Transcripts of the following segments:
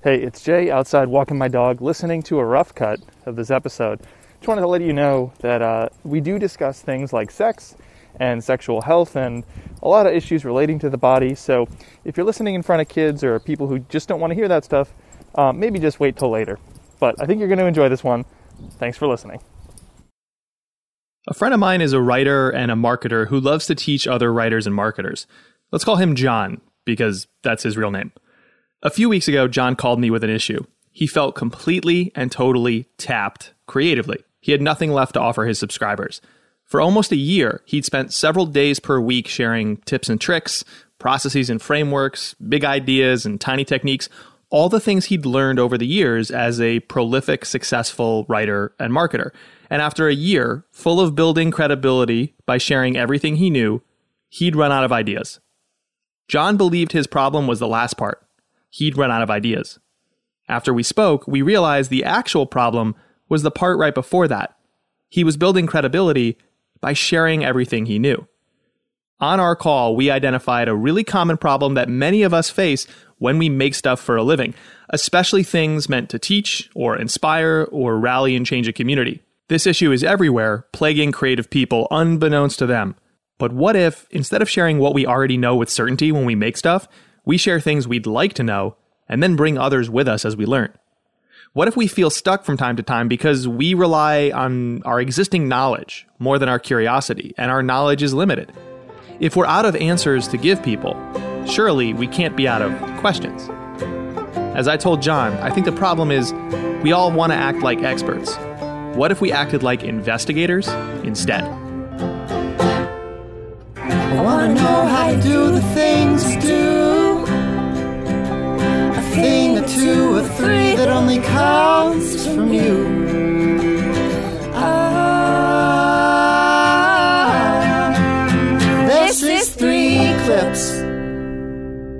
Hey, it's Jay outside walking my dog, listening to a rough cut of this episode. Just wanted to let you know that uh, we do discuss things like sex and sexual health and a lot of issues relating to the body. So if you're listening in front of kids or people who just don't want to hear that stuff, uh, maybe just wait till later. But I think you're going to enjoy this one. Thanks for listening. A friend of mine is a writer and a marketer who loves to teach other writers and marketers. Let's call him John because that's his real name. A few weeks ago, John called me with an issue. He felt completely and totally tapped creatively. He had nothing left to offer his subscribers. For almost a year, he'd spent several days per week sharing tips and tricks, processes and frameworks, big ideas and tiny techniques, all the things he'd learned over the years as a prolific, successful writer and marketer. And after a year full of building credibility by sharing everything he knew, he'd run out of ideas. John believed his problem was the last part he'd run out of ideas. After we spoke, we realized the actual problem was the part right before that. He was building credibility by sharing everything he knew. On our call, we identified a really common problem that many of us face when we make stuff for a living, especially things meant to teach or inspire or rally and change a community. This issue is everywhere, plaguing creative people unbeknownst to them. But what if, instead of sharing what we already know with certainty when we make stuff, we share things we'd like to know and then bring others with us as we learn. What if we feel stuck from time to time because we rely on our existing knowledge more than our curiosity, and our knowledge is limited? If we're out of answers to give people, surely we can't be out of questions. As I told John, I think the problem is we all want to act like experts. What if we acted like investigators instead? I wanna know how to do the things do two or three that only comes from you. Ah, this is Three Clips.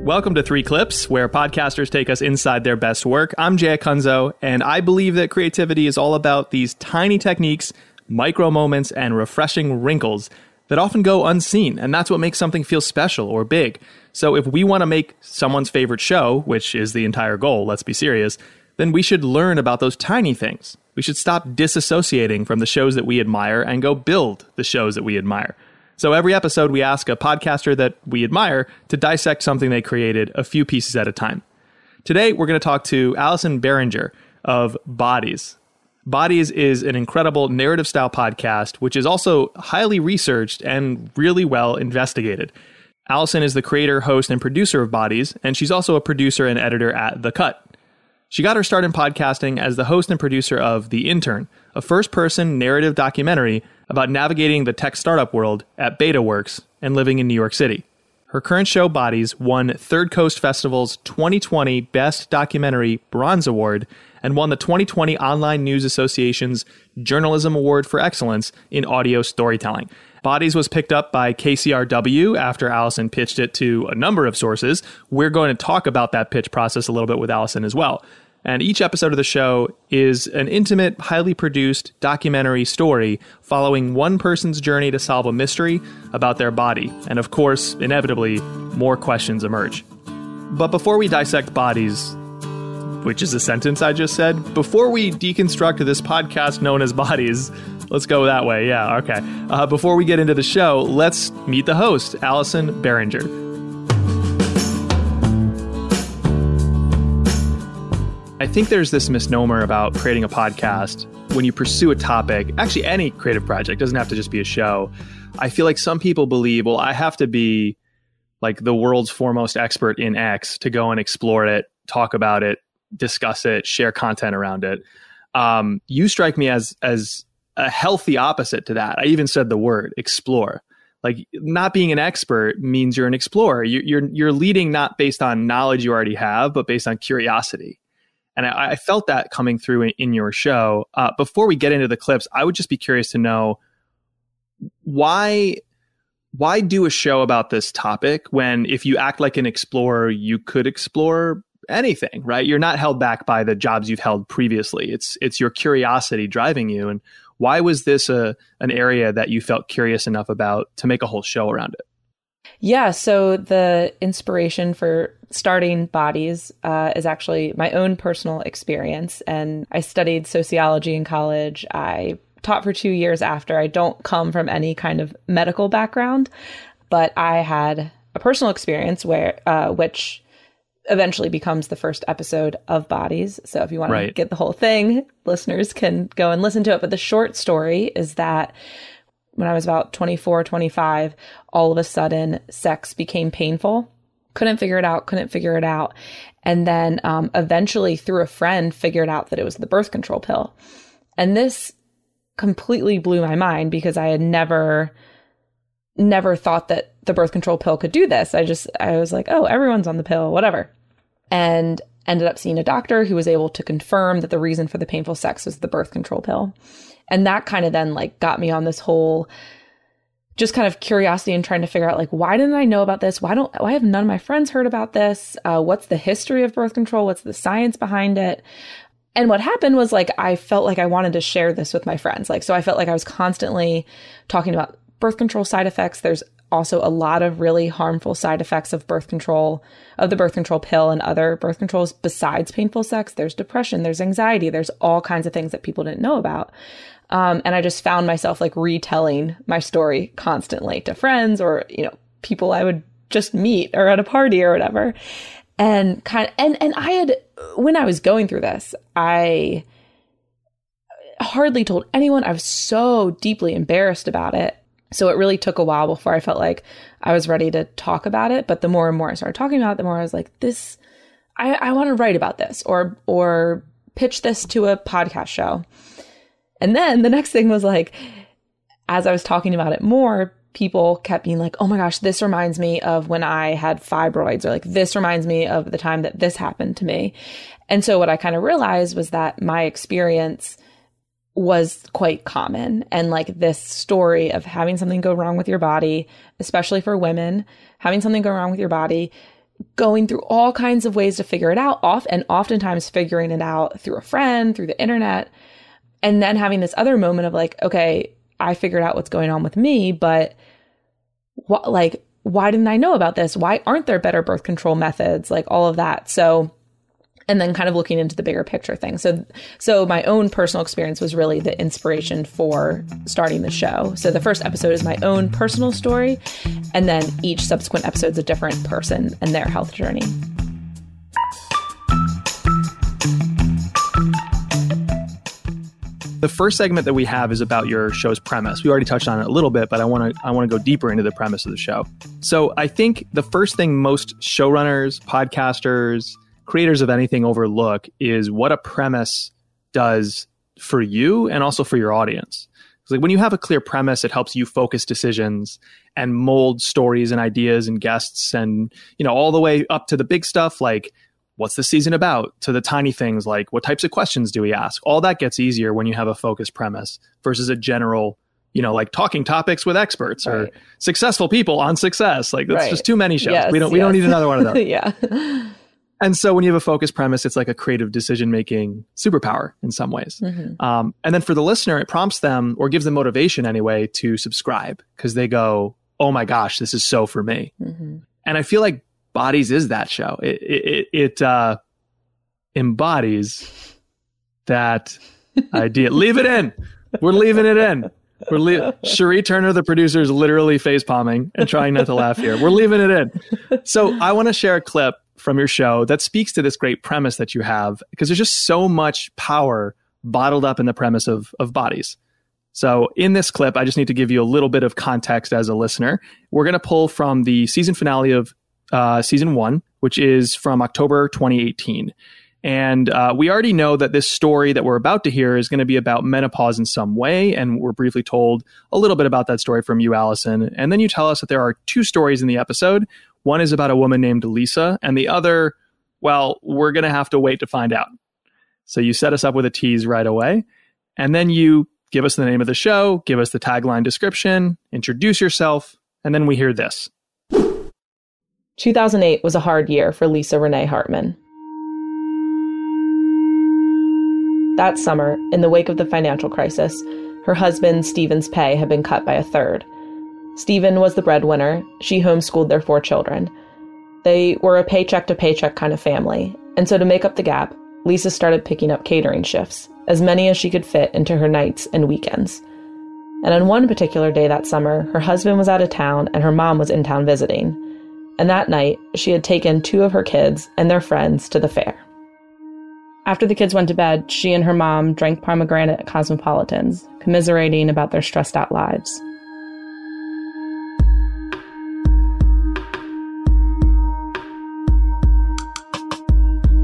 Welcome to Three Clips, where podcasters take us inside their best work. I'm Jay Acunzo, and I believe that creativity is all about these tiny techniques, micro moments, and refreshing wrinkles that often go unseen, and that's what makes something feel special or big. So if we want to make someone's favorite show, which is the entire goal, let's be serious, then we should learn about those tiny things. We should stop disassociating from the shows that we admire and go build the shows that we admire. So every episode, we ask a podcaster that we admire to dissect something they created a few pieces at a time. Today, we're going to talk to Allison Behringer of Bodies. Bodies is an incredible narrative style podcast, which is also highly researched and really well investigated. Allison is the creator, host, and producer of Bodies, and she's also a producer and editor at The Cut. She got her start in podcasting as the host and producer of The Intern, a first person narrative documentary about navigating the tech startup world at BetaWorks and living in New York City. Her current show, Bodies, won Third Coast Festival's 2020 Best Documentary Bronze Award and won the 2020 Online News Association's Journalism Award for Excellence in Audio Storytelling. Bodies was picked up by KCRW after Allison pitched it to a number of sources. We're going to talk about that pitch process a little bit with Allison as well. And each episode of the show is an intimate, highly produced documentary story following one person's journey to solve a mystery about their body. And of course, inevitably, more questions emerge. But before we dissect bodies, which is a sentence I just said. Before we deconstruct this podcast known as Bodies, let's go that way. Yeah, okay. Uh, before we get into the show, let's meet the host, Allison Behringer. I think there's this misnomer about creating a podcast when you pursue a topic, actually, any creative project doesn't have to just be a show. I feel like some people believe, well, I have to be like the world's foremost expert in X to go and explore it, talk about it, discuss it, share content around it. Um, you strike me as as a healthy opposite to that. I even said the word explore. Like not being an expert means you're an explorer. You, you're you're leading not based on knowledge you already have, but based on curiosity. And I, I felt that coming through in, in your show. Uh, before we get into the clips, I would just be curious to know why why do a show about this topic when if you act like an explorer, you could explore anything, right? You're not held back by the jobs you've held previously. It's it's your curiosity driving you. And why was this a an area that you felt curious enough about to make a whole show around it? Yeah, so the inspiration for starting Bodies uh, is actually my own personal experience. And I studied sociology in college. I taught for two years after. I don't come from any kind of medical background, but I had a personal experience where, uh, which eventually becomes the first episode of Bodies. So if you want Right. to get the whole thing, listeners can go and listen to it. But the short story is that when I was about 24, 25, all of a sudden sex became painful. Couldn't figure it out, couldn't figure it out. And then um, eventually, through a friend, figured out that it was the birth control pill. And this completely blew my mind because I had never, never thought that the birth control pill could do this. I just, I was like, oh, everyone's on the pill, whatever. And ended up seeing a doctor who was able to confirm that the reason for the painful sex was the birth control pill. And that kind of then like got me on this whole just kind of curiosity and trying to figure out like why didn't I know about this? Why don't why have none of my friends heard about this? Uh, what's the history of birth control? What's the science behind it? And what happened was like I felt like I wanted to share this with my friends. Like so I felt like I was constantly talking about birth control side effects. There's also a lot of really harmful side effects of birth control, of the birth control pill and other birth controls besides painful sex. There's depression, there's anxiety, there's all kinds of things that people didn't know about. Um, and I just found myself like retelling my story constantly to friends or, you know, people I would just meet or at a party or whatever. And kind of, and, and I had, when I was going through this, I hardly told anyone. I was so deeply embarrassed about it. So it really took a while before I felt like I was ready to talk about it. But the more and more I started talking about it, the more I was like, this, I, I want to write about this or, or pitch this to a podcast show. And then the next thing was like, as I was talking about it more, people kept being like, oh my gosh, this reminds me of when I had fibroids, or like, this reminds me of the time that this happened to me. And so what I kind of realized was that my experience was quite common. And like this story of having something go wrong with your body, especially for women, having something go wrong with your body, going through all kinds of ways to figure it out, off and oftentimes figuring it out through a friend, through the internet, and then having this other moment of like, okay, I figured out what's going on with me, but what like why didn't I know about this? Why aren't there better birth control methods? Like all of that. So and then kind of looking into the bigger picture thing. So so my own personal experience was really the inspiration for starting the show. So the first episode is my own personal story and then each subsequent episode is a different person and their health journey. The first segment that we have is about your show's premise. We already touched on it a little bit, but I want to I want to go deeper into the premise of the show. So, I think the first thing most showrunners, podcasters, creators of anything overlook is what a premise does for you and also for your audience. 'Cause, Like when you have a clear premise, it helps you focus decisions and mold stories and ideas and guests and you know all the way up to the big stuff like what's the season about? To the tiny things like what types of questions do we ask? All that gets easier when you have a focused premise versus a general you know like talking topics with experts or successful people on success. Like that's Right. just too many shows. Yes, we don't we don't need another one of those. Yeah. And so when you have a focused premise it's like a creative decision making superpower in some ways Mhm. um, and then for the listener, it prompts them or gives them motivation anyway to subscribe because they go, "Oh my gosh, this is so for me." Mhm. And I feel like Bodies is that show. It it, it, it uh, embodies that idea. Leave it in. We're leaving it in. We're le- Cherie Turner, the producer, is literally face palming and trying not to laugh here. We're leaving it in. So I want to share a clip from your show that speaks to this great premise that you have because there's just so much power bottled up in the premise of of bodies. So in this clip, I just need to give you a little bit of context as a listener. We're going to pull from the season finale of uh, season one, which is from October 2018. And uh, we already know that this story that we're about to hear is going to be about menopause in some way. And we're briefly told a little bit about that story from you, Allison. And then you tell us that there are two stories in the episode. One is about a woman named Lisa, and the other, well, we're going to have to wait to find out. So you set us up with a tease right away. And then you give us the name of the show, give us the tagline description, introduce yourself, and then we hear this. 2008 was a hard year for Lisa Renee Hartman. That summer, in the wake of the financial crisis, her husband Stephen's pay had been cut by a third. Stephen was the breadwinner. She homeschooled their four children. They were a paycheck to paycheck kind of family. And so to make up the gap, Lisa started picking up catering shifts, as many as she could fit into her nights and weekends. And on one particular day that summer, her husband was out of town and her mom was in town visiting. And that night, she had taken two of her kids and their friends to the fair. After the kids went to bed, she and her mom drank pomegranate at Cosmopolitans, commiserating about their stressed out lives.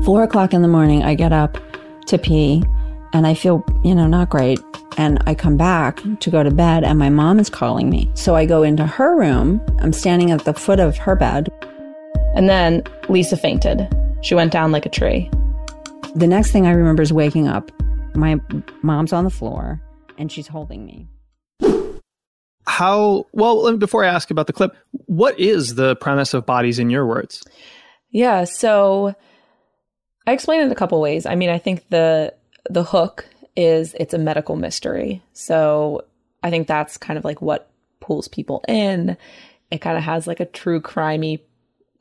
Four o'clock in the morning, I get up to pee and I feel, you know, not great. And I come back to go to bed and my mom is calling me. So I go into her room. I'm standing at the foot of her bed. And then Lisa fainted. She went down like a tree. The next thing I remember is waking up. My mom's on the floor and she's holding me. How, well, before I ask about the clip, what is the premise of Bodies in Your Words? Yeah, so I explain it a couple ways. I mean, I think the the hook is it's a medical mystery. So I think that's kind of like what pulls people in. It kind of has like a true crimey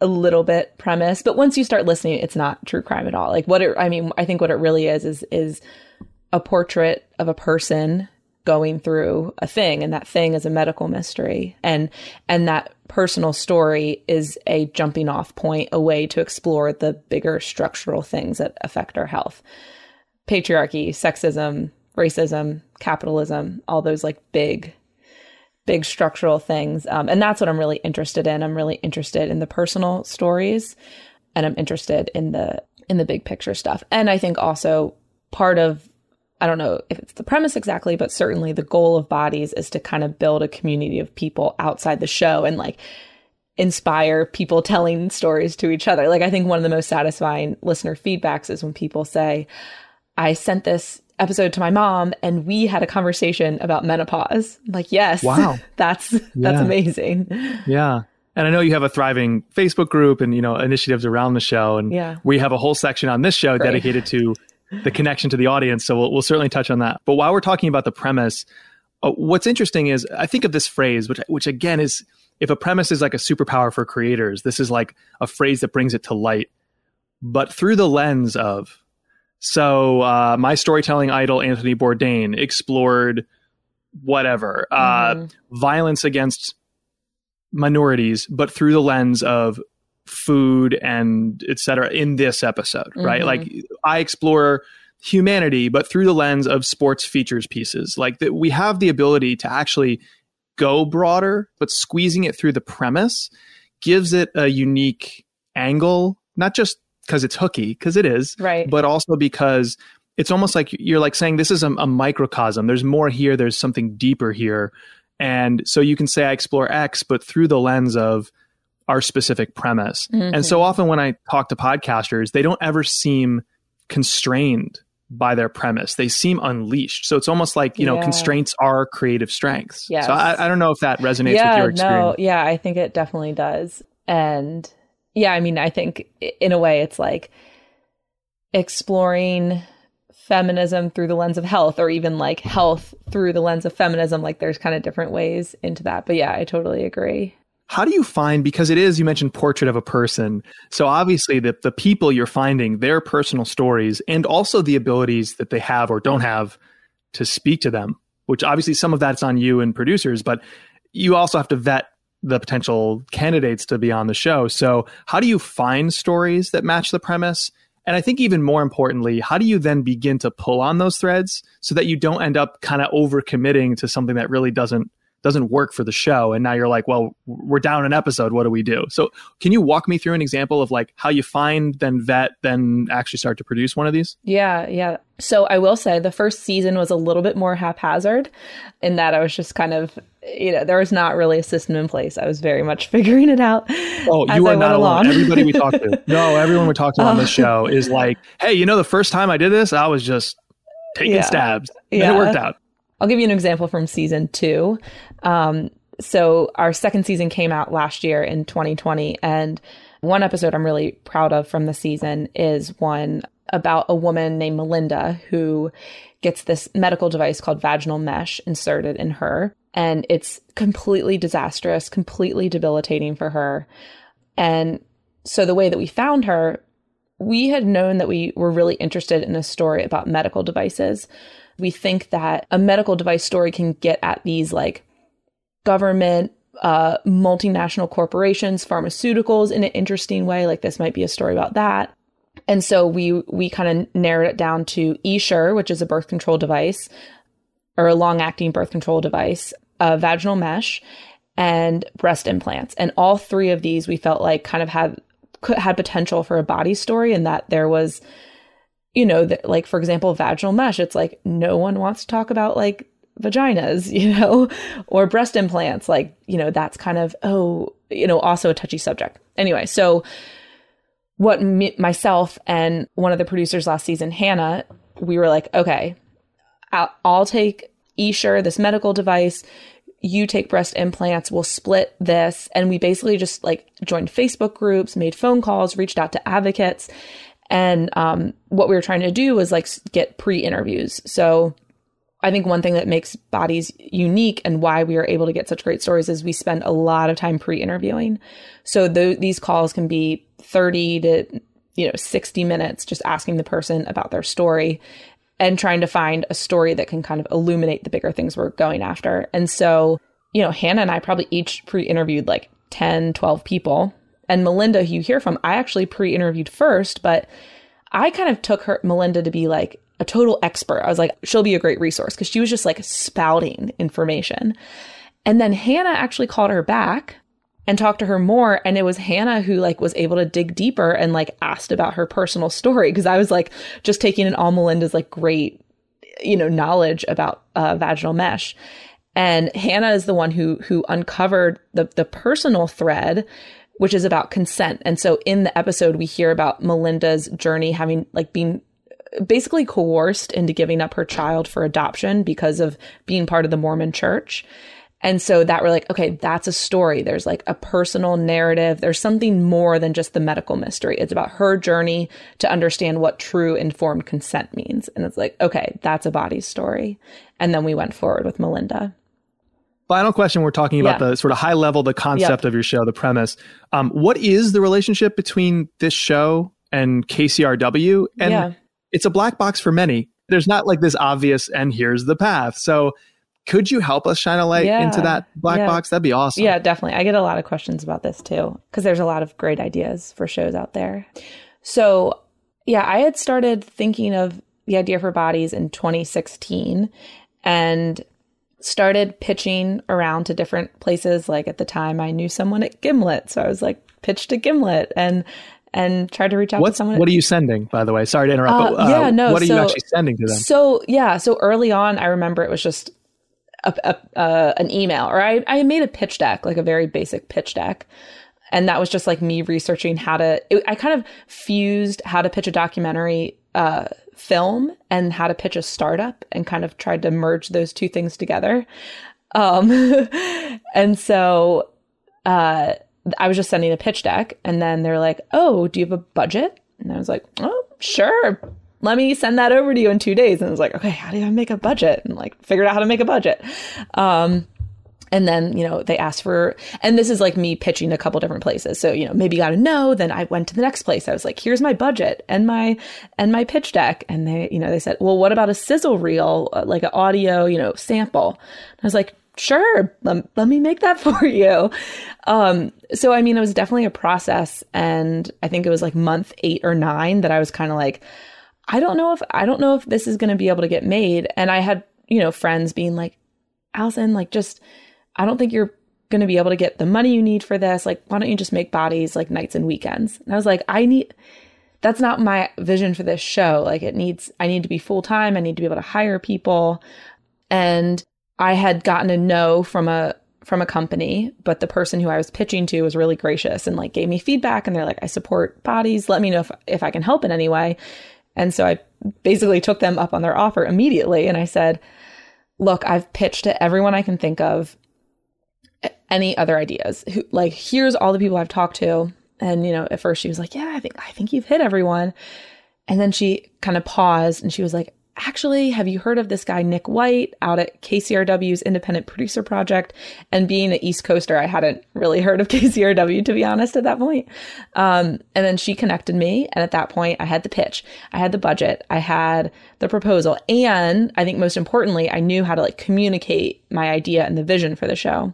a little bit premise, but once you start listening, it's not true crime at all. Like what it I mean, I think what it really is is is a portrait of a person going through a thing and that thing is a medical mystery and and that personal story is a jumping off point a way to explore the bigger structural things that affect our health. Patriarchy sexism racism capitalism all those like big big structural things. Um, and that's what i'm really interested in. I'm really interested in the personal stories and i'm interested in the in the big picture stuff. And i think also part of I don't know if it's the premise exactly, but certainly the goal of Bodies is to kind of build a community of people outside the show and like inspire people telling stories to each other. Like, I think one of the most satisfying listener feedbacks is when people say, I sent this episode to my mom and we had a conversation about menopause. I'm like, yes. Wow. that's that's amazing. Yeah. And I know you have a thriving Facebook group and, you know, initiatives around the show. And Yeah. we have a whole section on this show Great. dedicated to the connection to the audience. So we'll, we'll certainly touch on that. But while we're talking about the premise, uh, what's interesting is I think of this phrase, which, which again is if a premise is like a superpower for creators, this is like a phrase that brings it to light, but through the lens of. So uh, my storytelling idol, Anthony Bourdain, explored whatever uh, violence against minorities, but through the lens of food and et cetera in this episode, right? Mhm. Like I explore humanity, but through the lens of sports features pieces. Like that we have the ability to actually go broader, but squeezing it through the premise gives it a unique angle, not just because it's hooky, because it is, Right. but also because it's almost like you're like saying this is a, a microcosm. There's more here. There's something deeper here. And so you can say I explore X, but through the lens of our specific premise. And so mm-hmm. often when I talk to podcasters, they don't ever seem constrained by their premise. They seem unleashed. So it's almost like, you know, Yeah. constraints are creative strengths. Yes. So I, I don't know if that resonates yeah, with your no, experience. yeah, I think it definitely does. And yeah, I mean, I think in a way it's like exploring feminism through the lens of health or even like health through the lens of feminism. Like there's kind of different ways into that. But yeah, I totally agree. How do you find because it is you mentioned portrait of a person. So obviously the the people you're finding their personal stories and also the abilities that they have or don't have to speak to them, which obviously some of that's on you and producers, but you also have to vet the potential candidates to be on the show. So how do you find stories that match the premise? And I think even more importantly, how do you then begin to pull on those threads so that you don't end up kind of overcommitting to something that really doesn't doesn't work for the show and now you're like well we're down an episode what do we do so can you walk me through an example of like how you find then vet then actually start to produce one of these Yeah, yeah. So I will say the first season was a little bit more haphazard in that I was just kind of, you know, there was not really a system in place. I was very much figuring it out. oh you I are went not alone everybody we talk to no everyone we talk to on this uh. show is like hey you know the first time i did this i was just taking Yeah. stabs and Yeah. it worked out I'll give you an example from season two. Um, so our second season came out last year in 2020, and one episode I'm really proud of from the season is one about a woman named Melinda who gets this medical device called vaginal mesh inserted in her. and it's completely disastrous, completely debilitating for her. And so the way that we found her, we had known that we were really interested in a story about medical devices. We think that a medical device story can get at these like government, uh, multinational corporations, pharmaceuticals in an interesting way. Like this might be a story about that. And so we we kind of narrowed it down to Essure, which is a birth control device or a long acting birth control device, a vaginal mesh, and breast implants. And all three of these we felt like kind of had could, had potential for a body story, and that there was, you know, that like for example, vaginal mesh. It's like no one wants to talk about like vaginas, you know, or breast implants. Like you know, that's kind of oh, you know, also a touchy subject. Anyway, so what me, myself and one of the producers last season, Hannah, we were like, okay, I'll, I'll take Essure, this medical device. You take breast implants. We'll split this. And we basically just like joined Facebook groups, made phone calls, reached out to advocates. And um, what we were trying to do was like get pre interviews. So I think one thing that makes bodies unique and why we are able to get such great stories is we spend a lot of time pre-interviewing. So th- these calls can be 30 to you know 60 minutes just asking the person about their story and trying to find a story that can kind of illuminate the bigger things we're going after. And so, you know, Hannah and I probably each pre-interviewed like 10, 12 people. And Melinda, who you hear from, I actually pre-interviewed first, but I kind of took her Melinda to be like a total expert. I was like, she'll be a great resource because she was just like spouting information. And then Hannah actually called her back and talked to her more and it was Hannah who like was able to dig deeper and like asked about her personal story because I was like just taking in all Melinda's like great you know knowledge about uh, vaginal mesh and Hannah is the one who who uncovered the the personal thread which is about consent and so in the episode we hear about Melinda's journey having like being basically coerced into giving up her child for adoption because of being part of the Mormon church. And so that we're like, okay, that's a story. There's like a personal narrative. There's something more than just the medical mystery. It's about her journey to understand what true informed consent means. And it's like, okay, that's a body story. And then we went forward with Melinda. Final question. We're talking about yeah. the sort of high level, the concept yep. of your show, the premise. Um, what is the relationship between this show and KCRW? And yeah it's a black box for many. There's not like this obvious and here's the path. So could you help us shine a light yeah, into that black yeah. box? That'd be awesome. Yeah, definitely. I get a lot of questions about this too, because there's a lot of great ideas for shows out there. So, yeah, I had started thinking of the idea for bodies in 2016 and started pitching around to different places. Like at the time, I knew someone at Gimlet. So I was like, pitched to Gimlet. And and tried to reach out What's, to someone. What are you sending, by the way? Sorry to interrupt. Uh, but, uh, yeah, no. What are so, you actually sending to them? So yeah, so early on, I remember it was just a, a, uh, an email, or I I made a pitch deck, like a very basic pitch deck, and that was just like me researching how to. It, I kind of fused how to pitch a documentary uh, film and how to pitch a startup, and kind of tried to merge those two things together. Um, and so uh, I was just sending a pitch deck and then they're like, "Oh, do you have a budget?" And I was like, "Oh, sure. Let me send that over to you in 2 days." And I was like, "Okay, how do I make a budget?" And like figured out how to make a budget. Um, and then, you know, they asked for, and this is like me pitching a couple different places. So, you know, maybe got a no. Then I went to the next place. I was like, here's my budget and my, and my pitch deck. And they, you know, they said, well, what about a sizzle reel, uh, like an audio, you know, sample? I was like, sure, let, let me make that for you. Um, so, I mean, it was definitely a process. And I think it was like month eight or nine that I was kind of like, I don't know if, I don't know if this is going to be able to get made. And I had, you know, friends being like, Allison, like, just, I don't think you're going to be able to get the money you need for this. Like, why don't you just make bodies like nights and weekends? And I was like, I need, that's not my vision for this show. Like, it needs, I need to be full time. I need to be able to hire people. And I had gotten a no from a from a company, but the person who I was pitching to was really gracious and like gave me feedback and they're like, I support bodies. Let me know if, if I can help in any way. And so I basically took them up on their offer immediately. And I said, look, I've pitched to everyone I can think of any other ideas who like, here's all the people I've talked to. And, you know, at first she was like, yeah, I think, I think you've hit everyone. And then she kind of paused and she was like, actually, have you heard of this guy, Nick White, out at KCRW's Independent Producer Project? And being an East Coaster, I hadn't really heard of KCRW, to be honest, at that point. Um, and then she connected me. And at that point, I had the pitch, I had the budget, I had the proposal. And I think most importantly, I knew how to like communicate my idea and the vision for the show.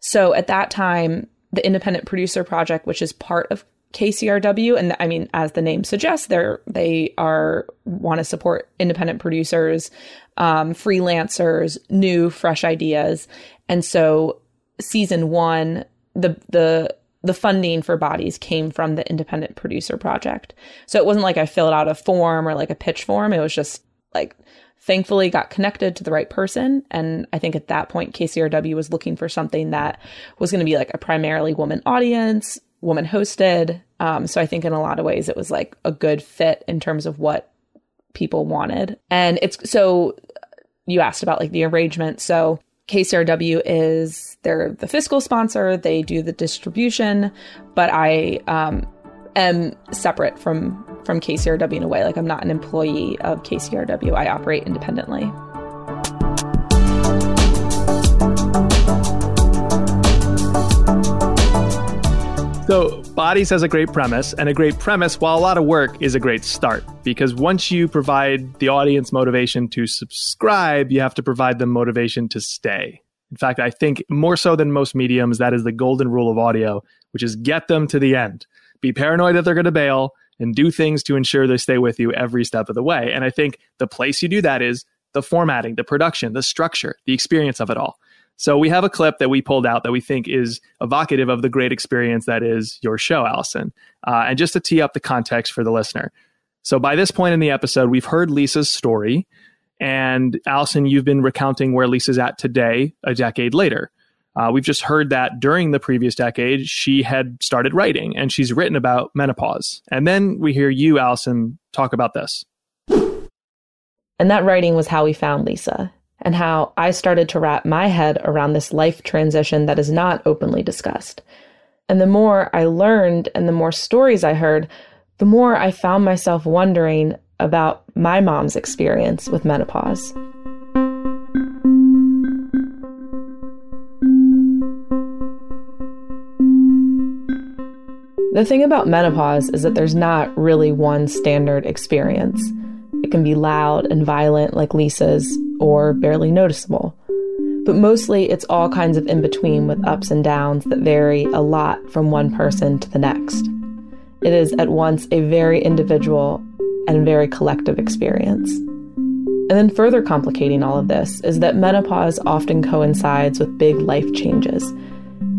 So at that time, the Independent Producer Project, which is part of KCRW, and I mean, as the name suggests, they're they are want to support independent producers, um, freelancers, new, fresh ideas, and so season one, the the the funding for bodies came from the independent producer project. So it wasn't like I filled out a form or like a pitch form. It was just like thankfully got connected to the right person. And I think at that point, KCRW was looking for something that was going to be like a primarily woman audience, woman hosted. Um, so I think in a lot of ways it was like a good fit in terms of what people wanted. And it's so you asked about like the arrangement. So KCRW is they're the fiscal sponsor, they do the distribution, but I um, am separate from from KCRW in a way. Like I'm not an employee of KCRW. I operate independently. So, Bodies has a great premise, and a great premise, while a lot of work, is a great start. Because once you provide the audience motivation to subscribe, you have to provide them motivation to stay. In fact, I think more so than most mediums, that is the golden rule of audio, which is get them to the end. Be paranoid that they're going to bail and do things to ensure they stay with you every step of the way. And I think the place you do that is the formatting, the production, the structure, the experience of it all. So we have a clip that we pulled out that we think is evocative of the great experience that is your show, Allison. Uh, and just to tee up the context for the listener. So by this point in the episode, we've heard Lisa's story. And Allison, you've been recounting where Lisa's at today, a decade later. Uh, we've just heard that during the previous decade, she had started writing and she's written about menopause. And then we hear you, Allison, talk about this. And that writing was how we found Lisa and how I started to wrap my head around this life transition that is not openly discussed. And the more I learned and the more stories I heard, the more I found myself wondering about my mom's experience with menopause. The thing about menopause is that there's not really one standard experience. It can be loud and violent, like Lisa's, or barely noticeable. But mostly it's all kinds of in between with ups and downs that vary a lot from one person to the next. It is at once a very individual and very collective experience. And then, further complicating all of this is that menopause often coincides with big life changes.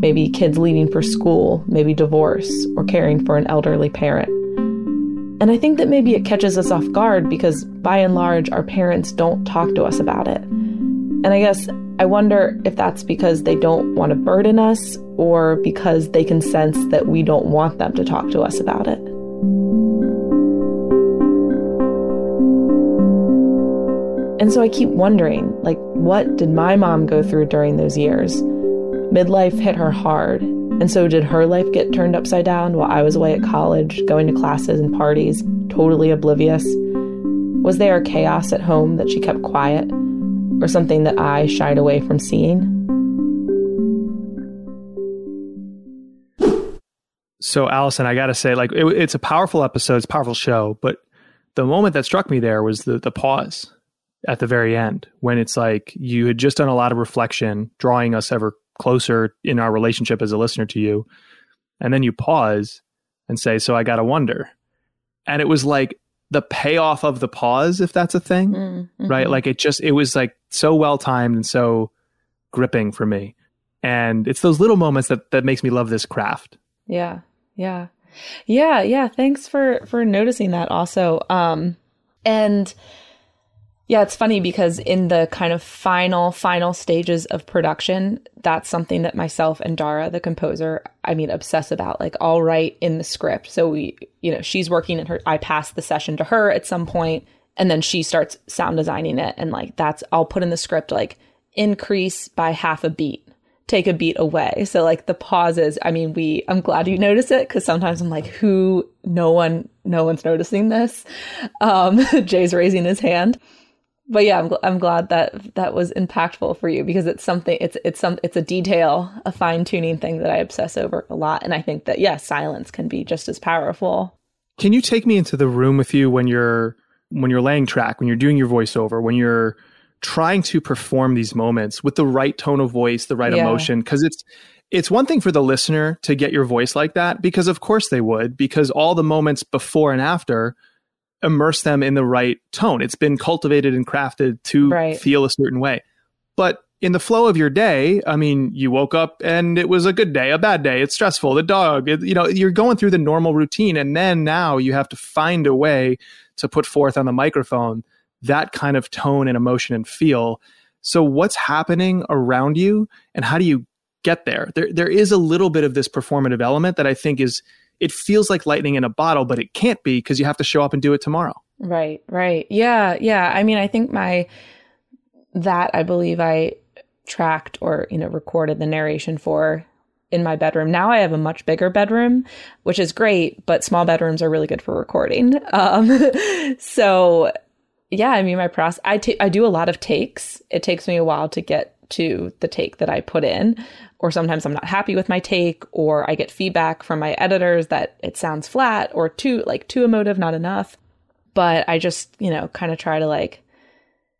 Maybe kids leaving for school, maybe divorce, or caring for an elderly parent. And I think that maybe it catches us off guard because by and large, our parents don't talk to us about it. And I guess I wonder if that's because they don't want to burden us or because they can sense that we don't want them to talk to us about it. And so I keep wondering, like, what did my mom go through during those years? Midlife hit her hard, and so did her life get turned upside down while I was away at college, going to classes and parties, totally oblivious? Was there a chaos at home that she kept quiet, or something that I shied away from seeing? So, Allison, I got to say, like, it, it's a powerful episode, it's a powerful show, but the moment that struck me there was the, the pause at the very end when it's like you had just done a lot of reflection, drawing us ever closer in our relationship as a listener to you. And then you pause and say, So I got to wonder. And it was like the payoff of the pause, if that's a thing, mm-hmm. right? Like it just, it was like so well timed and so gripping for me. And it's those little moments that, that makes me love this craft. Yeah. Yeah. Yeah. Yeah. Thanks for, for noticing that also. Um, and, yeah, it's funny because in the kind of final, final stages of production, that's something that myself and Dara, the composer, I mean, obsess about. Like, I'll write in the script. So we, you know, she's working in her, I pass the session to her at some point, and then she starts sound designing it. And like, that's, I'll put in the script, like, increase by half a beat. take a beat away. So like the pauses, I mean, we I'm glad you notice it because sometimes I'm like, who no one no one's noticing this. Um Jay's raising his hand. But yeah, I'm, gl- I'm glad that that was impactful for you because it's something it's it's some it's a detail, a fine tuning thing that I obsess over a lot, and I think that yeah, silence can be just as powerful. Can you take me into the room with you when you're when you're laying track, when you're doing your voiceover, when you're trying to perform these moments with the right tone of voice, the right Yeah. emotion because it's it's one thing for the listener to get your voice like that because of course they would because all the moments before and after immerse them in the right tone. It's been cultivated and crafted to Right. feel a certain way. But in the flow of your day, I mean, you woke up and it was a good day, a bad day, it's stressful, the dog, it, you know, you're going through the normal routine and then now you have to find a way to put forth on the microphone that kind of tone and emotion and feel. So what's happening around you and how do you get there? There there is a little bit of this performative element that I think is it feels like lightning in a bottle, but it can't be because you have to show up and do it tomorrow. Right, right. Yeah, yeah. I mean, I think my that I believe I tracked or, you know, recorded the narration for in my bedroom. Now I have a much bigger bedroom, which is great, but small bedrooms are really good for recording. Um so yeah, I mean my process I ta- I do a lot of takes. It takes me a while to get to the take that I put in or sometimes I'm not happy with my take or I get feedback from my editors that it sounds flat or too like too emotive, not enough but I just, you know, kind of try to like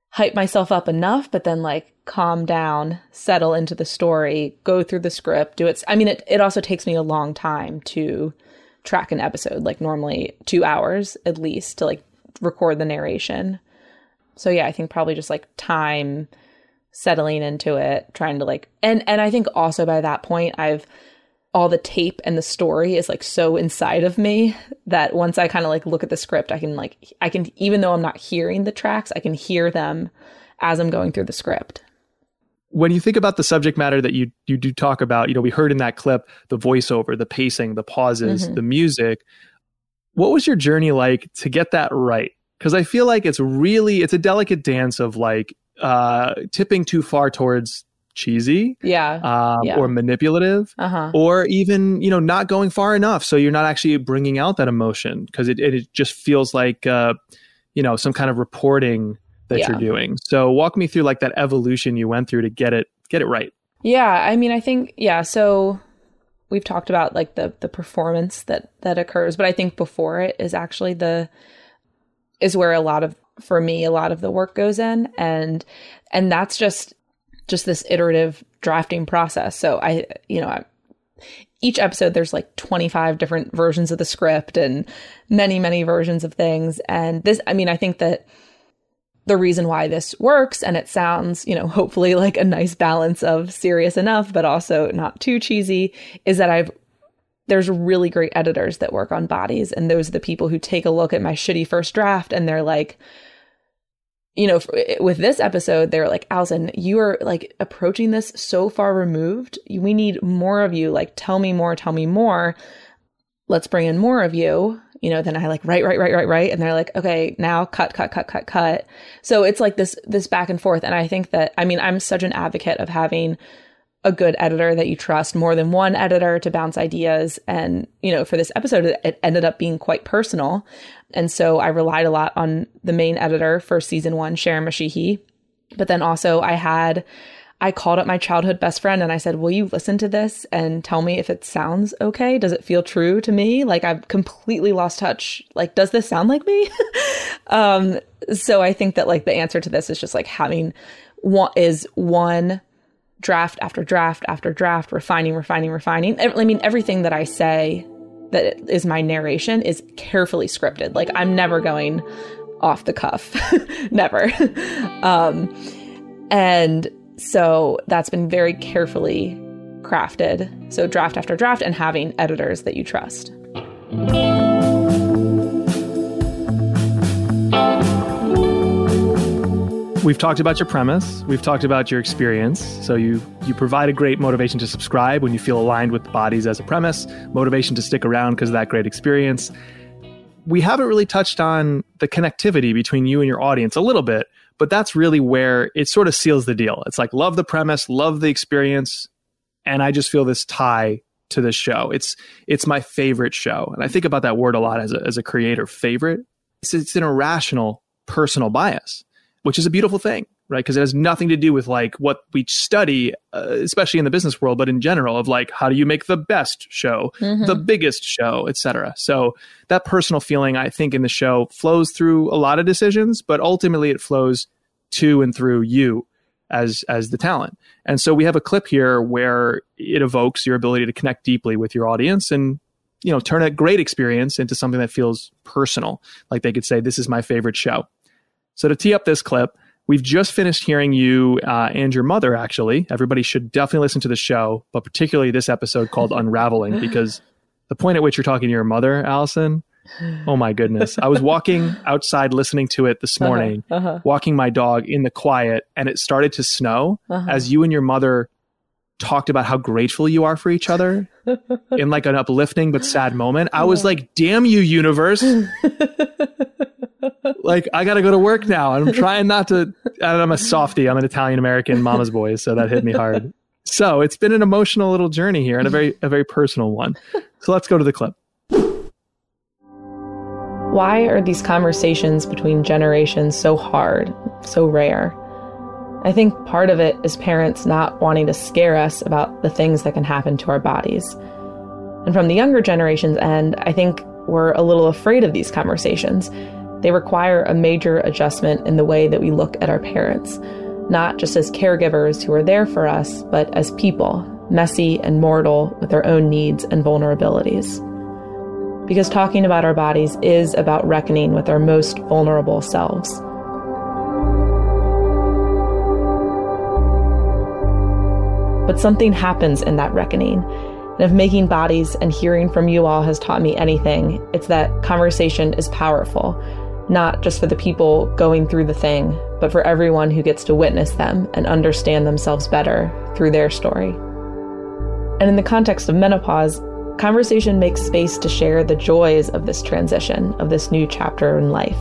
hype myself up enough, but then like calm down, settle into the story, go through the script, do it. I mean, it, it also takes me a long time to track an episode, like normally two hours at least to like record the narration. So yeah, I think probably just like time settling into it, trying to like, and, and I think also by that point, I've, all the tape and the story is like so inside of me that once I kind of like look at the script, I can like, I can, even though I'm not hearing the tracks, I can hear them as I'm going through the script. when you think about the subject matter that you you do talk about, you know, we heard in that clip the voiceover, the pacing, the pauses, Mhm. the music. What was your journey like to get that right? Because I feel like it's really it's a delicate dance of like uh, tipping too far towards cheesy Yeah. um, Yeah. or manipulative, Uh huh. or even you know not going far enough, so you're not actually bringing out that emotion because it it just feels like uh, you know some kind of reporting that Yeah. you're doing. So walk me through like that evolution you went through to get it get it right. Yeah. I mean, I think, yeah. So we've talked about like the, the performance that, that occurs, but I think before it is actually the, is where a lot of, for me, a lot of the work goes in. And, and that's just, just this iterative drafting process. So I, you know, I, each episode there's like 25 different versions of the script and many many versions of things and this i mean i think that the reason why this works and it sounds you know hopefully like a nice balance of serious enough but also not too cheesy is that i've there's really great editors that work on bodies and those are the people who take a look at my shitty first draft and they're like you know, with this episode, they're like, Allison, you are like approaching this so far removed. We need more of you. Like, tell me more, tell me more. Let's bring in more of you. You know, then I like, right, right, right, right, right. And they're like, okay, now cut, cut, cut, cut, cut. So it's like this, this back and forth. And I think that, I mean, I'm such an advocate of having a good editor that you trust, more than one editor to bounce ideas. And, you know, for this episode, it- ended up being quite personal. And so I relied a lot on the main editor for season one, Sharon Mashihi. But then also I had, I called up my childhood best friend and I said, Will you listen to this and tell me if it sounds okay? Does it feel true to me? Like I've completely lost touch. Like, does this sound like me? um, so I think that like the answer to this is just like having one is one draft after draft after draft, refining, refining, refining. I mean, everything that I say that is my narration is carefully scripted. Like I'm never going off the cuff, never. um, and so that's been very carefully crafted. So draft after draft, and having editors that you trust. We've talked about your premise. We've talked about your experience. So you you provide a great motivation to subscribe when you feel aligned with the bodies as a premise, motivation to stick around because of that great experience. We haven't really touched on the connectivity between you and your audience a little bit, but that's really where it sort of seals the deal. It's like love the premise, love the experience, and I just feel this tie to this show. It's it's my favorite show, and I think about that word a lot as a as a creator. Favorite. It's, it's an irrational personal bias, which is a beautiful thing, right? Because it has nothing to do with like what we study, uh, especially in the business world, but in general, of like how do you make the best show, Mm-hmm. the biggest show, etc. So that personal feeling, I think, in the show flows through a lot of decisions, but ultimately it flows to and through you as as the talent. And so we have a clip here where it evokes your ability to connect deeply with your audience and you know turn a great experience into something that feels personal. Like they could say, "This is my favorite show." So to tee up this clip, we've just finished hearing you uh, and your mother. Actually, everybody should definitely listen to the show, but particularly this episode called "Unraveling" because the point at which you're talking to your mother, Allison. Oh my goodness! I was walking outside listening to it this morning, Uh-huh. walking my dog in the quiet, and it started to snow Uh-huh. as you and your mother talked about how grateful you are for each other in like an uplifting but sad moment. I was like, "Damn you, universe!" like I got to go to work now. I'm trying not to. I'm a softie. I'm an Italian American mama's boy, so that hit me hard. So it's been an emotional little journey here and a very a very personal one. So let's go to the clip. Why are these conversations between generations so hard, so rare? I think part of it is parents not wanting to scare us about the things that can happen to our bodies. And from the younger generation's end, I think we're a little afraid of these conversations. They require a major adjustment in the way that we look at our parents, not just as caregivers who are there for us, but as people, messy and mortal with their own needs and vulnerabilities because talking about our bodies is about reckoning with our most vulnerable selves. But something happens in that reckoning. And if making bodies and hearing from you all has taught me anything, it's that conversation is powerful, not just for the people going through the thing, but for everyone who gets to witness them and understand themselves better through their story. And in the context of menopause, conversation makes space to share the joys of this transition, of this new chapter in life.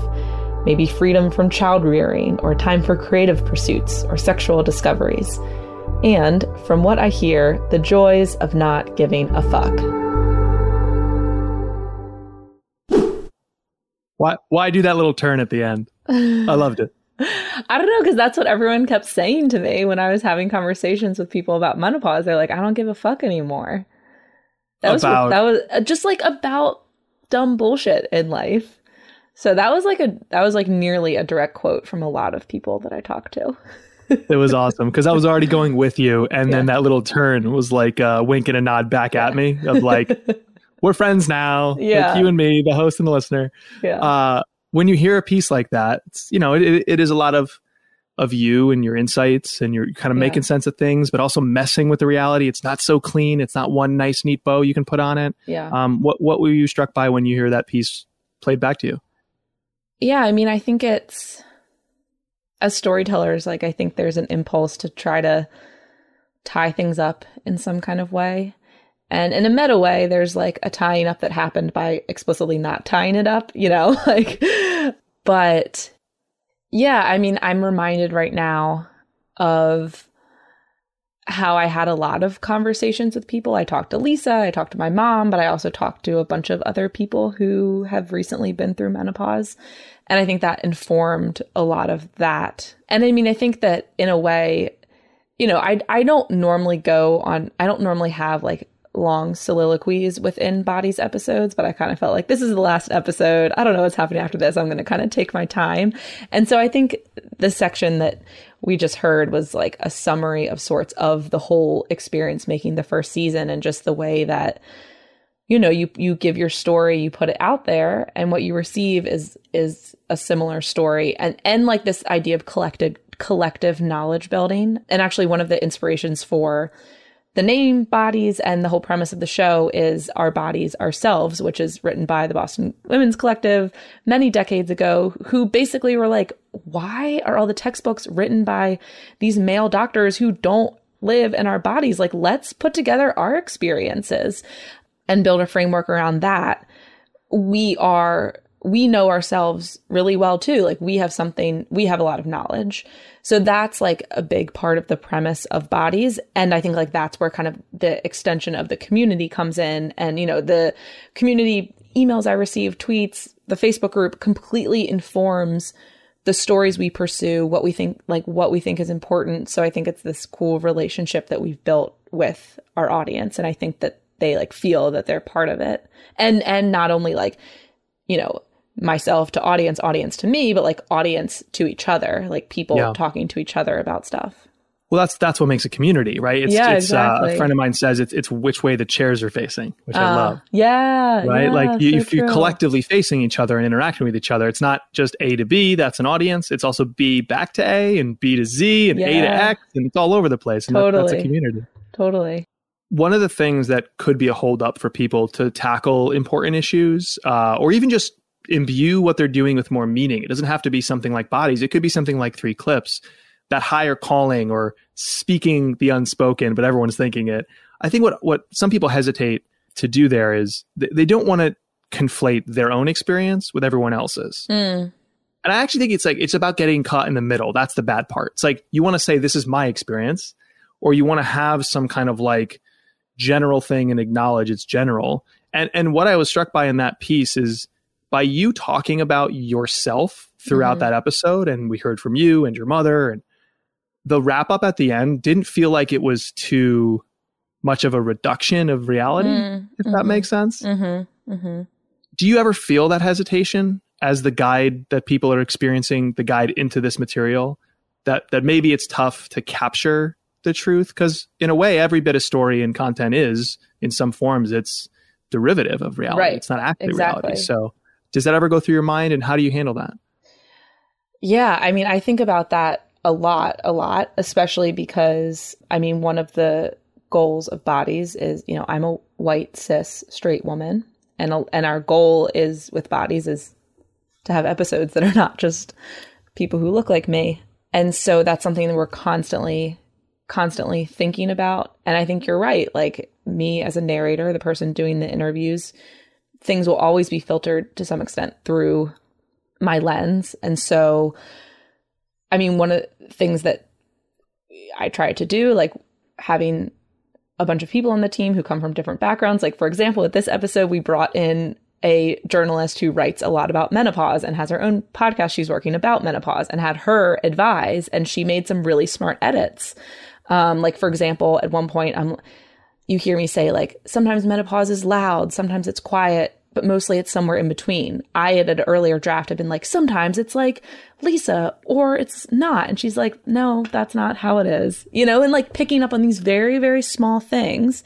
Maybe freedom from child rearing, or time for creative pursuits, or sexual discoveries. And, from what I hear, the joys of not giving a fuck. Why why do that little turn at the end? I loved it. I don't know, because that's what everyone kept saying to me when I was having conversations with people about menopause. They're like, I don't give a fuck anymore. That was About- that was uh, just like about dumb bullshit in life. So that was like a that was like nearly a direct quote from a lot of people that I talked to. It was awesome because I was already going with you, and then that little turn was like a wink and a nod back at me of like, "We're friends now." Yeah. like you and me, the host and the listener. Yeah. Uh, when you hear a piece like that, it's, you know, it, it, it is a lot of of you and your insights, and you're kind of Yeah. making sense of things, but also messing with the reality. It's not so clean. It's not one nice, neat bow you can put on it. yeah. Um, what what were you struck by when you hear that piece played back to you? Yeah, I mean, I think it's as storytellers, like I think there's an impulse to try to tie things up in some kind of way. And in a meta way, there's like a tying up that happened by explicitly not tying it up, you know? Like but yeah, I mean, I'm reminded right now of how I had a lot of conversations with people. I talked to Lisa, I talked to my mom, but I also talked to a bunch of other people who have recently been through menopause. And I think that informed a lot of that. And I mean, I think that in a way, you know, I I don't normally go on I don't normally have like long soliloquies within bodies episodes, but I kind of felt like this is the last episode. I don't know what's happening after this. I'm going to kind of take my time. And so I think the section that we just heard was like a summary of sorts of the whole experience making the first season and just the way that you know you you give your story you put it out there and what you receive is is a similar story and and like this idea of collective collective knowledge building and actually one of the inspirations for the name bodies and the whole premise of the show is our bodies ourselves which is written by the boston women's collective many decades ago who basically were like why are all the textbooks written by these male doctors who don't live in our bodies? Like let's put together our experiences and build a framework around that. We are we know ourselves really well too. Like we have something, we have a lot of knowledge. So that's like a big part of the premise of bodies. And I think like that's where kind of the extension of the community comes in. And, you know, the community emails I receive, tweets, the Facebook group completely informs the stories we pursue, what we think, like what we think is important. So I think it's this cool relationship that we've built with our audience. And I think that they like feel that they're part of it. And, and not only like, you know, myself to audience, audience to me, but like audience to each other, like people Yeah. talking to each other about stuff. Well, that's that's what makes a community, right? It's, Yeah, it's uh, a friend of mine says it's it's which way the chairs are facing, which I Uh, love. Yeah. Right? yeah, like you, so if you're true. collectively facing each other and interacting with each other, it's not just A to B, that's an audience. It's also B back to A and B to Z and A to X, and it's all over the place. And that- that's a Totally. community. Totally. one of the things that could be a holdup for people to tackle important issues uh, or even just imbue what they're doing with more meaning. It doesn't have to be something like bodies, it could be something like three clips, that higher calling or speaking the unspoken, but everyone's thinking it. I think what, what some people hesitate to do there is th- they don't want to conflate their own experience with everyone else's. Mm, And I actually think it's like it's about getting caught in the middle. That's the bad part. It's like you want to say this is my experience, or you want to have some kind of like general thing and acknowledge it's general. And and what I was struck by in that piece is by you talking about yourself throughout Mhm. that episode, and we heard from you and your mother, and the wrap up at the end didn't feel like it was too much of a reduction of reality, mm, if that mhm, makes sense Mm-hmm. Mm-hmm. do you ever feel that hesitation as the guide that people are experiencing the guide into this material that that maybe it's tough to capture the truth because in a way every bit of story and content is in some forms it's derivative of reality Right. it's not actually Exactly. reality so does that ever go through your mind and how do you handle that Yeah, I mean, I think about that a lot, a lot, especially because I mean, one of the goals of bodies is, you know, I'm a white cis straight woman, and a- and our goal is with bodies is to have episodes that are not just people who look like me, and so that's something that we're constantly, constantly thinking about. And I think you're right. Like me as a narrator, the person doing the interviews, things will always be filtered to some extent through my lens. And so, I mean, one of the things that I try to do, like having a bunch of people on the team who come from different backgrounds. Like, for example, with this episode, we brought in a journalist who writes a lot about menopause and has her own podcast she's working about menopause and had her advise, and she made some really smart edits. Um, like, for example, at one point, I'm you hear me say like sometimes menopause is loud, sometimes it's quiet, but mostly it's somewhere in between. I had an earlier draft I've been like sometimes it's like Lisa or it's not, and she's like, no, that's not how it is, you know, and like picking up on these very very small things,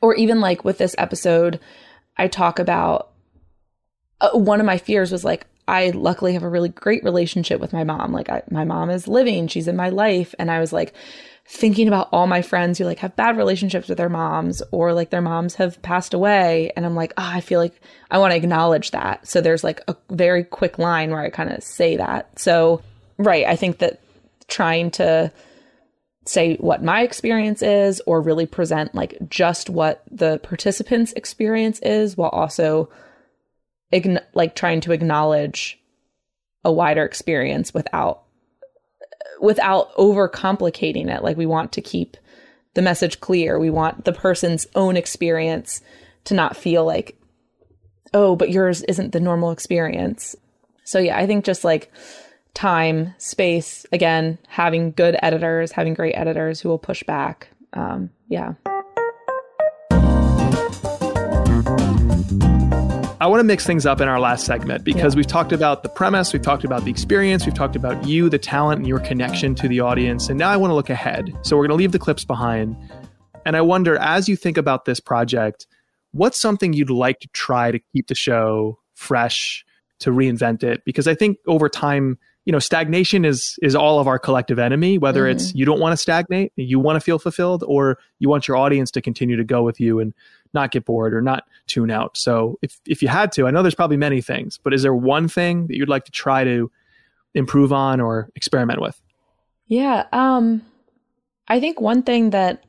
or even like with this episode, I talk about uh, one of my fears was like I luckily have a really great relationship with my mom. Like I, my mom is living, she's in my life, and I was like thinking about all my friends who like have bad relationships with their moms or like their moms have passed away and I'm like, "Oh, I feel like I want to acknowledge that." So there's like a very quick line where I kind of say that. So, right, I think that trying to say what my experience is or really present like just what the participants experience is while also ign- like trying to acknowledge a wider experience without without overcomplicating it. Like we want to keep the message clear. We want the person's own experience to not feel like oh but yours isn't the normal experience. So yeah i think just like time space again having good editors having great editors who will push back um yeah I want to mix things up in our last segment because we've talked about the premise, we've talked about the experience, we've talked about you, the talent, and your connection to the audience. And now I want to look ahead. So we're going to leave the clips behind. And I wonder, as you think about this project, what's something you'd like to try to keep the show fresh, to reinvent it? Because I think over time, you know, stagnation is is all of our collective enemy. Whether it's mm-hmm. you don't want to stagnate, you want to feel fulfilled, or you want your audience to continue to go with you and not get bored or not tune out. So if if you had to, I know there's probably many things, but is there one thing that you'd like to try to improve on or experiment with? Yeah, um I think one thing that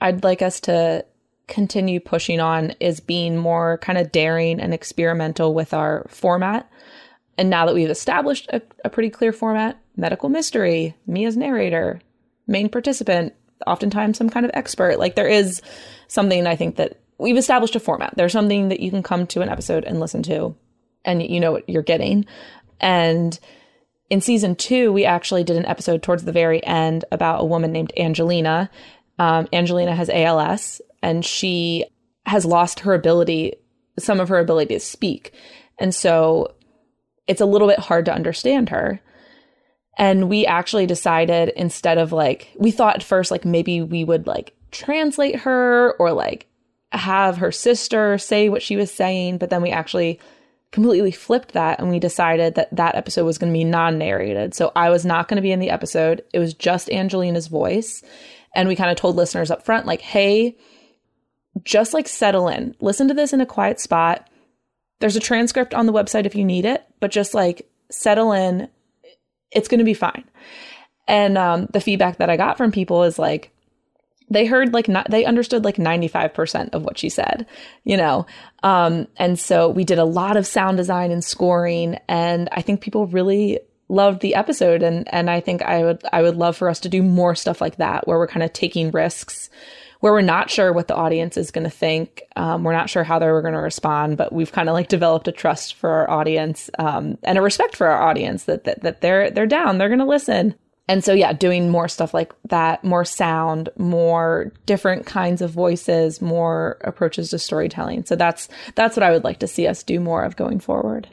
I'd like us to continue pushing on is being more kind of daring and experimental with our format. And now that we've established a, a pretty clear format, medical mystery, me as narrator, main participant, oftentimes some kind of expert, like there is something I think that we've established a format. There's something that you can come to an episode and listen to and you know what you're getting. And in season two, we actually did an episode towards the very end about a woman named Angelina. Um, Angelina has ALS and she has lost her ability, some of her ability to speak. And so it's a little bit hard to understand her. And we actually decided instead of like, we thought at first, like maybe we would like translate her or like have her sister say what she was saying. But then we actually completely flipped that and we decided that that episode was going to be non narrated. So I was not going to be in the episode. It was just Angelina's voice. And we kind of told listeners up front, like, hey, just like settle in, listen to this in a quiet spot. There's a transcript on the website if you need it, but just like settle in. It's going to be fine. And um, the feedback that I got from people is like, they heard like not, they understood like 95% of what she said, you know? Um, and so we did a lot of sound design and scoring. And I think people really loved the episode. And, and I think I would, I would love for us to do more stuff like that where we're kind of taking risks where we're not sure what the audience is going to think. Um, we're not sure how they're going to respond, but we've kind of like developed a trust for our audience um, and a respect for our audience that, that, that they're, they're down, they're going to listen. And so, yeah, doing more stuff like that, more sound, more different kinds of voices, more approaches to storytelling. So that's that's what I would like to see us do more of going forward.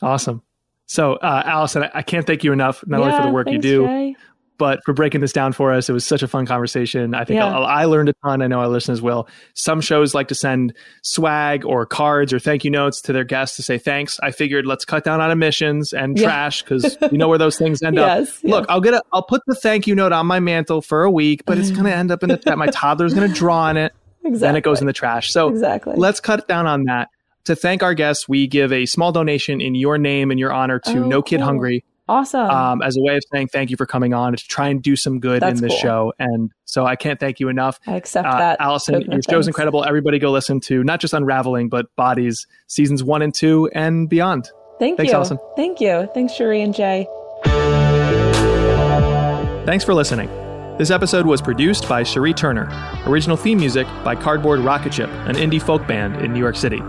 Awesome. So, uh, Allison, I, can't thank you enough, not yeah, only for the work thanks, you do, Jay but for breaking this down for us. It was such a fun conversation. I think yeah. I, I, learned a ton. I know our listeners will. Some shows like to send swag or cards or thank you notes to their guests to say thanks. I figured let's cut down on emissions and yeah. trash because you know where those things end yes, up. Yes. Look, I'll get a, I'll put the thank you note on my mantle for a week, but it's going to end up in the chat. My toddler's going to draw on it. Exactly. Then it goes in the trash. So exactly. let's cut down on that. To thank our guests, we give a small donation in your name and your honor to oh, No Kid cool. Hungry Awesome. Um, as a way of saying thank you for coming on to try and do some good That's in this cool. show. And so I can't thank you enough. I accept uh, that. Allison, your show's thanks. incredible. Everybody go listen to not just Unraveling, but Bodies seasons one and two and beyond. Thank Thanks, you. Allison. Thank you. Thanks, Sheree and Jay. Thanks for listening. This episode was produced by Cherie Turner. Original theme music by Cardboard Rocket Ship, an indie folk band in New York City.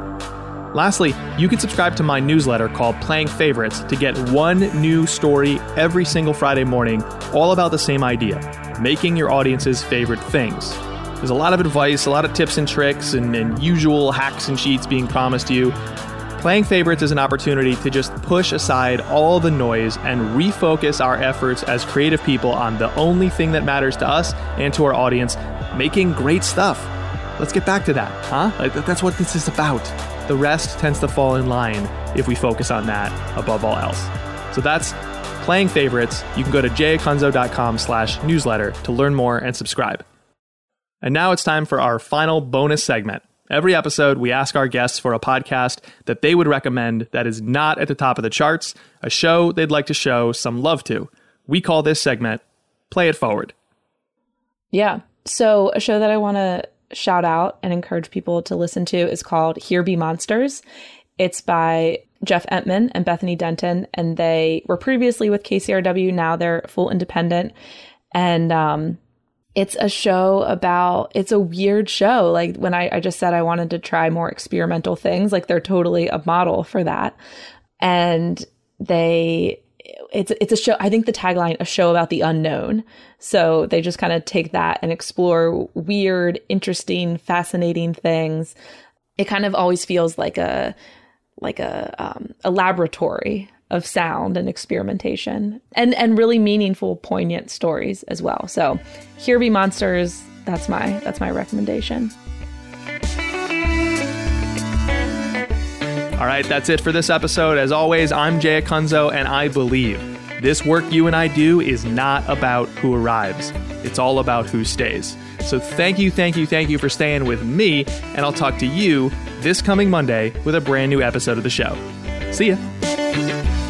Lastly, you can subscribe to my newsletter called Playing Favorites to get one new story every single Friday morning, all about the same idea making your audience's favorite things. There's a lot of advice, a lot of tips and tricks, and, and usual hacks and sheets being promised to you. Playing favorites is an opportunity to just push aside all the noise and refocus our efforts as creative people on the only thing that matters to us and to our audience making great stuff. Let's get back to that, huh? That's what this is about. The rest tends to fall in line if we focus on that above all else. So that's playing favorites. You can go to jayacunzo.com slash newsletter to learn more and subscribe. And now it's time for our final bonus segment. Every episode, we ask our guests for a podcast that they would recommend that is not at the top of the charts, a show they'd like to show some love to. We call this segment Play It Forward. Yeah. So, a show that I want to shout out and encourage people to listen to is called Here Be Monsters. It's by Jeff Emtman and Bethany Denton, and they were previously with KCRW. Now they're full independent. And um, it's a show about, it's a weird show. Like when I, I just said I wanted to try more experimental things, like they're totally a model for that. And they it's it's a show. I think the tagline a show about the unknown. So they just kind of take that and explore weird, interesting, fascinating things. It kind of always feels like a like a um, a laboratory of sound and experimentation, and and really meaningful, poignant stories as well. So, here be monsters. That's my that's my recommendation. All right, that's it for this episode. As always, I'm Jay Acunzo, and I believe this work you and I do is not about who arrives, it's all about who stays. So thank you, thank you, thank you for staying with me, and I'll talk to you this coming Monday with a brand new episode of the show. See ya.